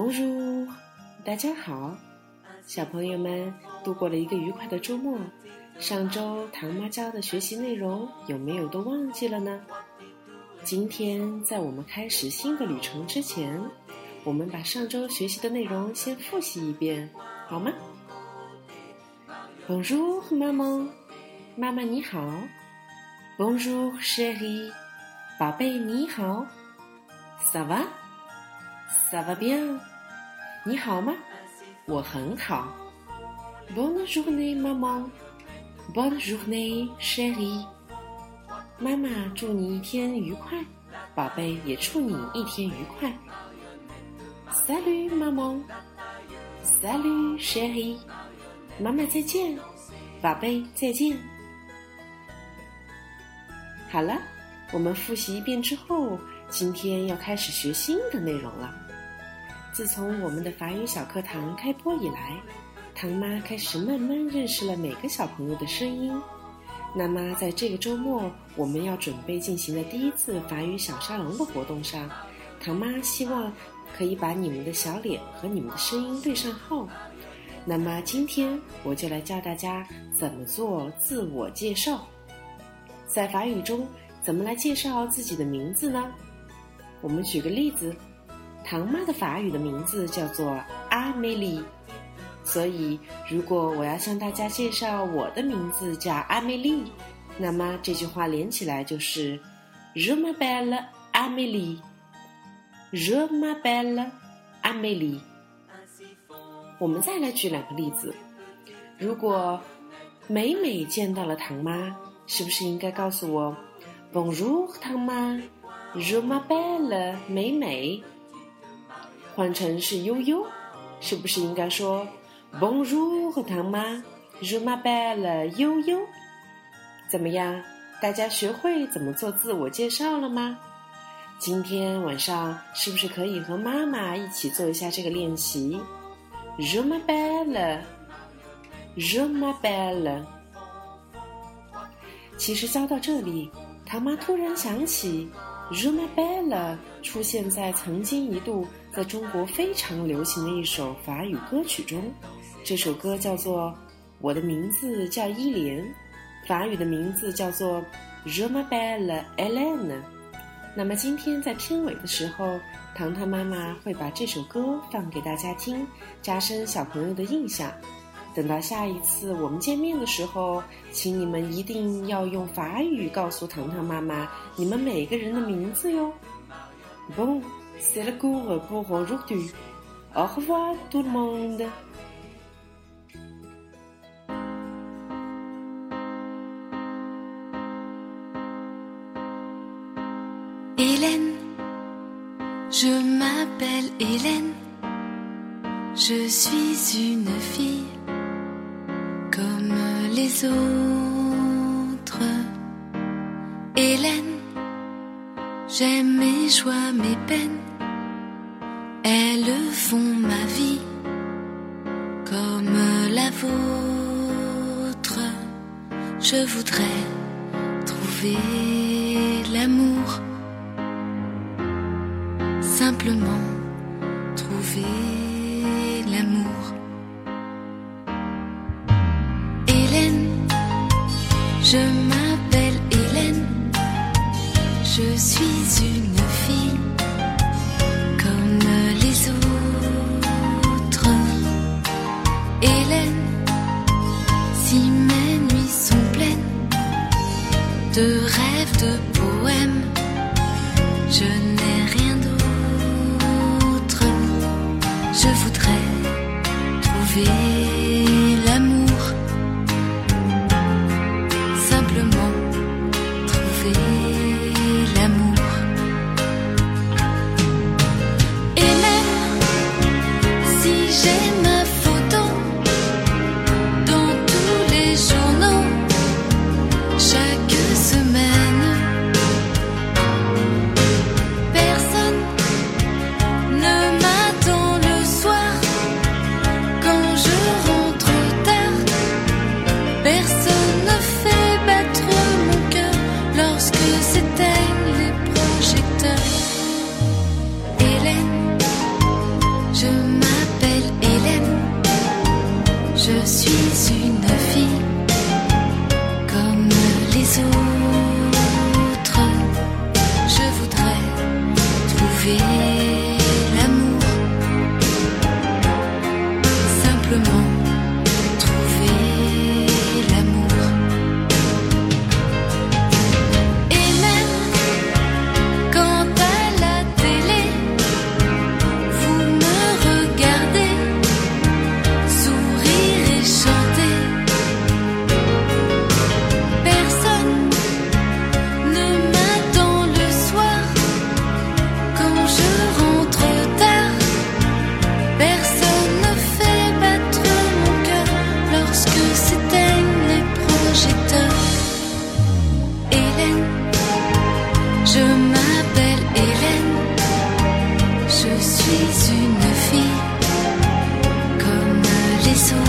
Bonjour，大家好，小朋友们度过了一个愉快的周末。上周唐妈教的学习内容有没有都忘记了呢？今天在我们开始新的旅程之前，我们把上周学习的内容先复习一遍，好吗？Bonjour，妈妈，妈妈你好。Bonjour，chérie，宝贝你好。Ça va？Ça va bien？你好吗？我很好。Bonne journée，妈妈。Bonne journée，chérie。妈妈祝你一天愉快，宝贝也祝你一天愉快。Salut，妈妈。Salut，chérie。妈妈再见，宝贝再见。好了，我们复习一遍之后，今天要开始学新的内容了。自从我们的法语小课堂开播以来。唐妈开始慢慢认识了每个小朋友的声音。那么，在这个周末我们要准备进行的第一次法语小沙龙的活动上，唐妈希望可以把你们的小脸和你们的声音对上号。那么，今天我就来教大家怎么做自我介绍。在法语中，怎么来介绍自己的名字呢？我们举个例子，唐妈的法语的名字叫做阿梅丽。所以，如果我要向大家介绍我的名字叫阿梅丽，那么这句话连起来就是 “Je m'appelle Amélie”，“Je m'appelle Amélie”。我们再来举两个例子。如果美美见到了唐妈，是不是应该告诉我 Bonjour，唐妈 r u m a b e l l e 美美”？换成是悠悠，是不是应该说？Bonjour，和唐妈，Je m'appelle 悠悠。怎么样？大家学会怎么做自我介绍了吗？今天晚上是不是可以和妈妈一起做一下这个练习？Je m'appelle，Je m'appelle。其实教到这里，唐妈突然想起，Je m'appelle 出现在曾经一度在中国非常流行的一首法语歌曲中。这首歌叫做《我的名字叫伊莲》，法语的名字叫做 Je m'appelle Hélène。那么今天在片尾的时候，糖糖妈妈会把这首歌放给大家听，加深小朋友的印象。等到下一次我们见面的时候，请你们一定要用法语告诉糖糖妈妈你们每个人的名字哟。Bon, c'est le cours pour aujourd'hui. Au revoir tout le monde. Hélène, je m'appelle Hélène, je suis une fille comme les autres. Hélène, j'aime mes joies, mes peines, elles font ma vie comme la vôtre. Je voudrais trouver l'amour simplement trouver l'amour. Hélène, je m'appelle Hélène, je suis une si mes nuits sont pleines de rêves, de poèmes, je n'ai rien d'autre. Je voudrais trouver so